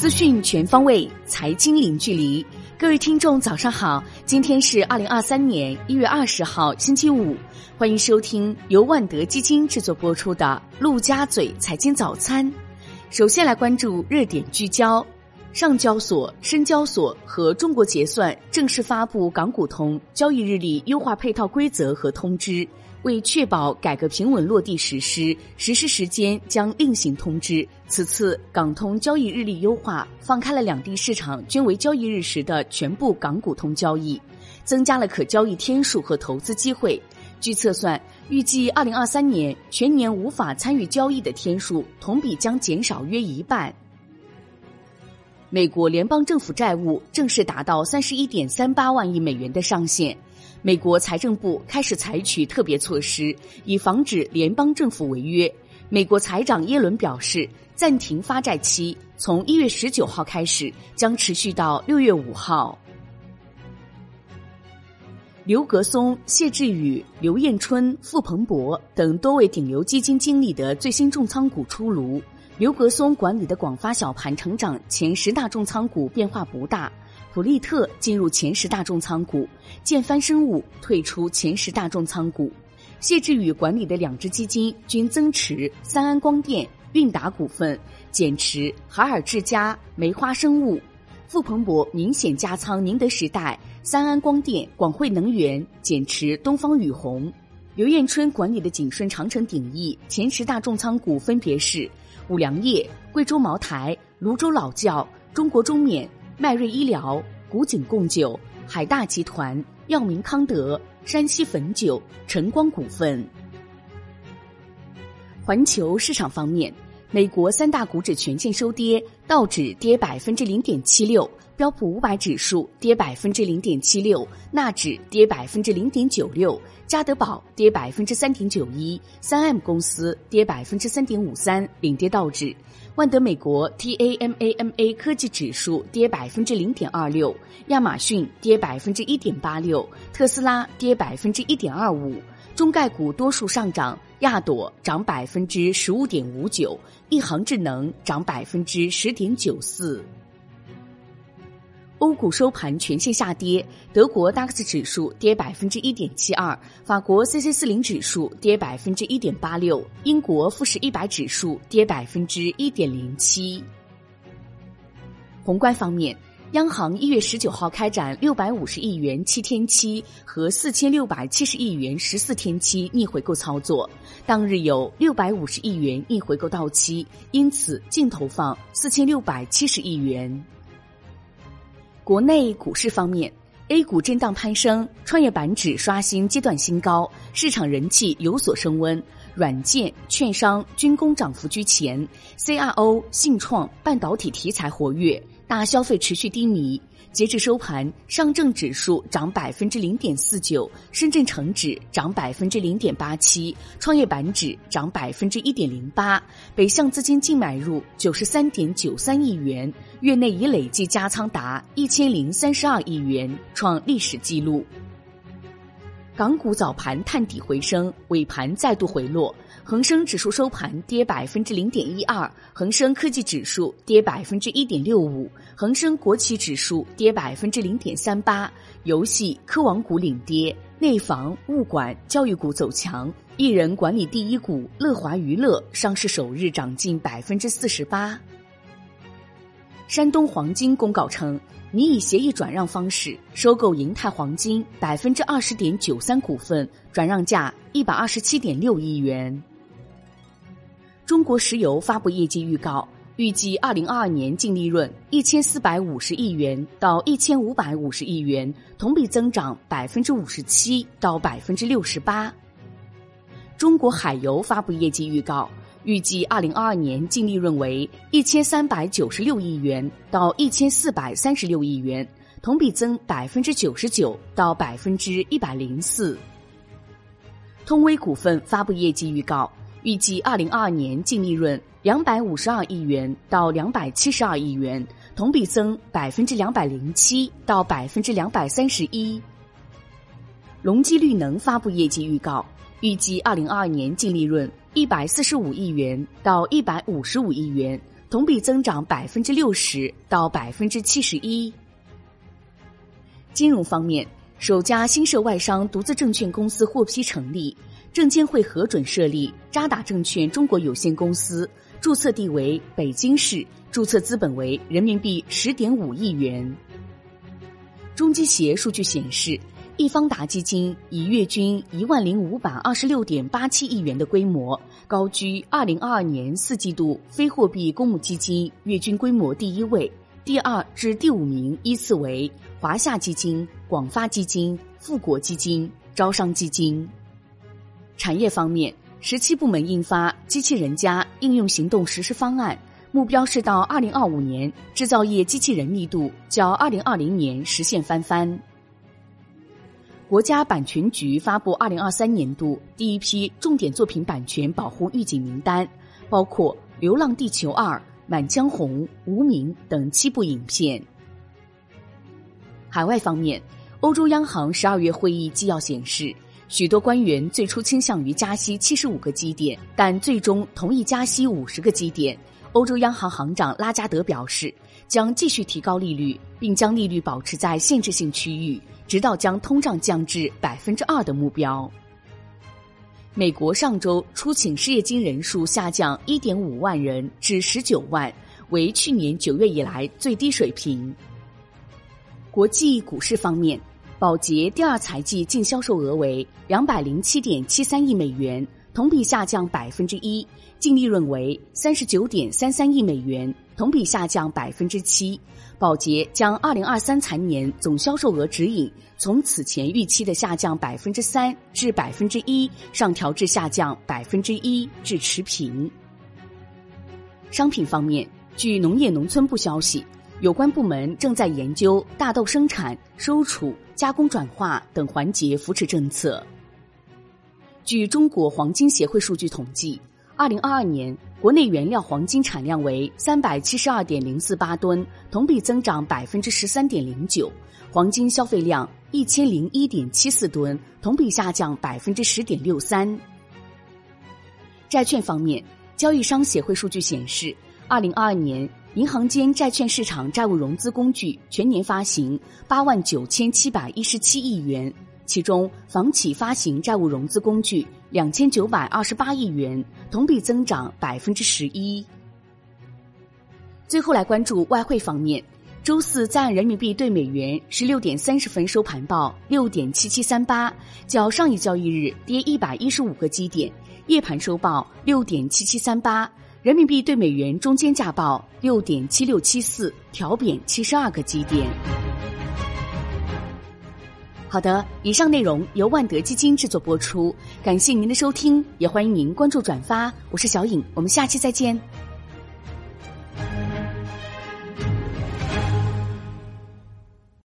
资讯全方位，财经零距离。各位听众，早上好！今天是二零二三年一月二十号，星期五。欢迎收听由万德基金制作播出的《陆家嘴财经早餐》。首先来关注热点聚焦：上交所、深交所和中国结算正式发布港股通交易日历优化配套规则和通知。为确保改革平稳落地实施，实施时间将另行通知。此次港通交易日历优化，放开了两地市场均为交易日时的全部港股通交易，增加了可交易天数和投资机会。据测算，预计二零二三年全年无法参与交易的天数同比将减少约一半。美国联邦政府债务正式达到三十一点三八万亿美元的上限。美国财政部开始采取特别措施，以防止联邦政府违约。美国财长耶伦表示，暂停发债期从一月十九号开始，将持续到六月五号。刘格松、谢志宇、刘彦春、傅鹏博等多位顶流基金经理的最新重仓股出炉。刘格松管理的广发小盘成长前十大重仓股变化不大。普利特进入前十大重仓股，建帆生物退出前十大重仓股。谢志宇管理的两只基金均增持三安光电、韵达股份，减持海尔智家、梅花生物。傅鹏博明显加仓宁德时代、三安光电、广汇能源，减持东方雨虹。刘彦春管理的景顺长城鼎益前十大重仓股分别是五粮液、贵州茅台、泸州老窖、中国中免。迈瑞医疗、古井贡酒、海大集团、药明康德、山西汾酒、晨光股份。环球市场方面，美国三大股指全线收跌，道指跌百分之零点七六，标普五百指数跌百分之零点七六，纳指跌百分之零点九六，加德宝跌百分之三点九一，三 M 公司跌百分之三点五三，领跌道指。万德美国 TAMAMA 科技指数跌百分之零点二六，亚马逊跌百分之一点八六，特斯拉跌百分之一点二五，中概股多数上涨，亚朵涨百分之十五点五九，一航智能涨百分之十点九四。欧股收盘全线下跌，德国 DAX 指数跌百分之一点七二，法国 c c 四零指数跌百分之一点八六，英国富时一百指数跌百分之一点零七。宏观方面，央行一月十九号开展六百五十亿元七天期和四千六百七十亿元十四天期逆回购操作，当日有六百五十亿元逆回购到期，因此净投放四千六百七十亿元。国内股市方面，A 股震荡攀升，创业板指刷新阶段新高，市场人气有所升温。软件、券商、军工涨幅居前，CRO、信创、半导体题材活跃，大消费持续低迷。截至收盘，上证指数涨百分之零点四九，深圳成指涨百分之零点八七，创业板指涨百分之一点零八。北向资金净买入九十三点九三亿元，月内已累计加仓达一千零三十二亿元，创历史纪录。港股早盘探底回升，尾盘再度回落。恒生指数收盘跌百分之零点一二，恒生科技指数跌百分之一点六五，恒生国企指数跌百分之零点三八。游戏科网股领跌，内房、物管、教育股走强。艺人管理第一股乐华娱乐上市首日涨近百分之四十八。山东黄金公告称，拟以协议转让方式收购银泰黄金百分之二十点九三股份，转让价一百二十七点六亿元。中国石油发布业绩预告，预计二零二二年净利润一千四百五十亿元到一千五百五十亿元，同比增长百分之五十七到百分之六十八。中国海油发布业绩预告。预计二零二二年净利润为一千三百九十六亿元到一千四百三十六亿元，同比增百分之九十九到百分之一百零四。通威股份发布业绩预告，预计二零二二年净利润两百五十二亿元到两百七十二亿元，同比增百分之两百零七到百分之两百三十一。隆基绿能发布业绩预告，预计二零二二年净利润。一百四十五亿元到一百五十五亿元，同比增长百分之六十到百分之七十一。金融方面，首家新设外商独资证券公司获批成立，证监会核准设立渣打证券中国有限公司，注册地为北京市，注册资本为人民币十点五亿元。中基协数据显示。易方达基金以月均一万零五百二十六点八七亿元的规模，高居二零二二年四季度非货币公募基金月均规模第一位，第二至第五名依次为华夏基金、广发基金、富国基金、招商基金。产业方面，十七部门印发机器人加应用行动实施方案，目标是到二零二五年制造业机器人密度较二零二零年实现翻番。国家版权局发布二零二三年度第一批重点作品版权保护预警名单，包括《流浪地球二》《满江红》《无名》等七部影片。海外方面，欧洲央行十二月会议纪要显示，许多官员最初倾向于加息七十五个基点，但最终同意加息五十个基点。欧洲央行行长拉加德表示，将继续提高利率，并将利率保持在限制性区域。直到将通胀降至百分之二的目标。美国上周出请失业金人数下降一点五万人至十九万，为去年九月以来最低水平。国际股市方面，宝洁第二财季净销售额为两百零七点七三亿美元，同比下降百分之一，净利润为三十九点三三亿美元，同比下降百分之七。宝洁将二零二三财年总销售额指引从此前预期的下降百分之三至百分之一上调至下降百分之一至持平。商品方面，据农业农村部消息，有关部门正在研究大豆生产、收储、加工转化等环节扶持政策。据中国黄金协会数据统计。二零二二年，国内原料黄金产量为三百七十二点零四八吨，同比增长百分之十三点零九；黄金消费量一千零一点七四吨，同比下降百分之十点六三。债券方面，交易商协会数据显示，二零二二年银行间债券市场债务融资工具全年发行八万九千七百一十七亿元。其中，房企发行债务融资工具两千九百二十八亿元，同比增长百分之十一。最后来关注外汇方面，周四在岸人民币对美元十六点三十分收盘报六点七七三八，较上一交易日跌一百一十五个基点；夜盘收报六点七七三八，人民币对美元中间价报六点七六七四，调贬七十二个基点。好的，以上内容由万德基金制作播出，感谢您的收听，也欢迎您关注转发。我是小颖，我们下期再见。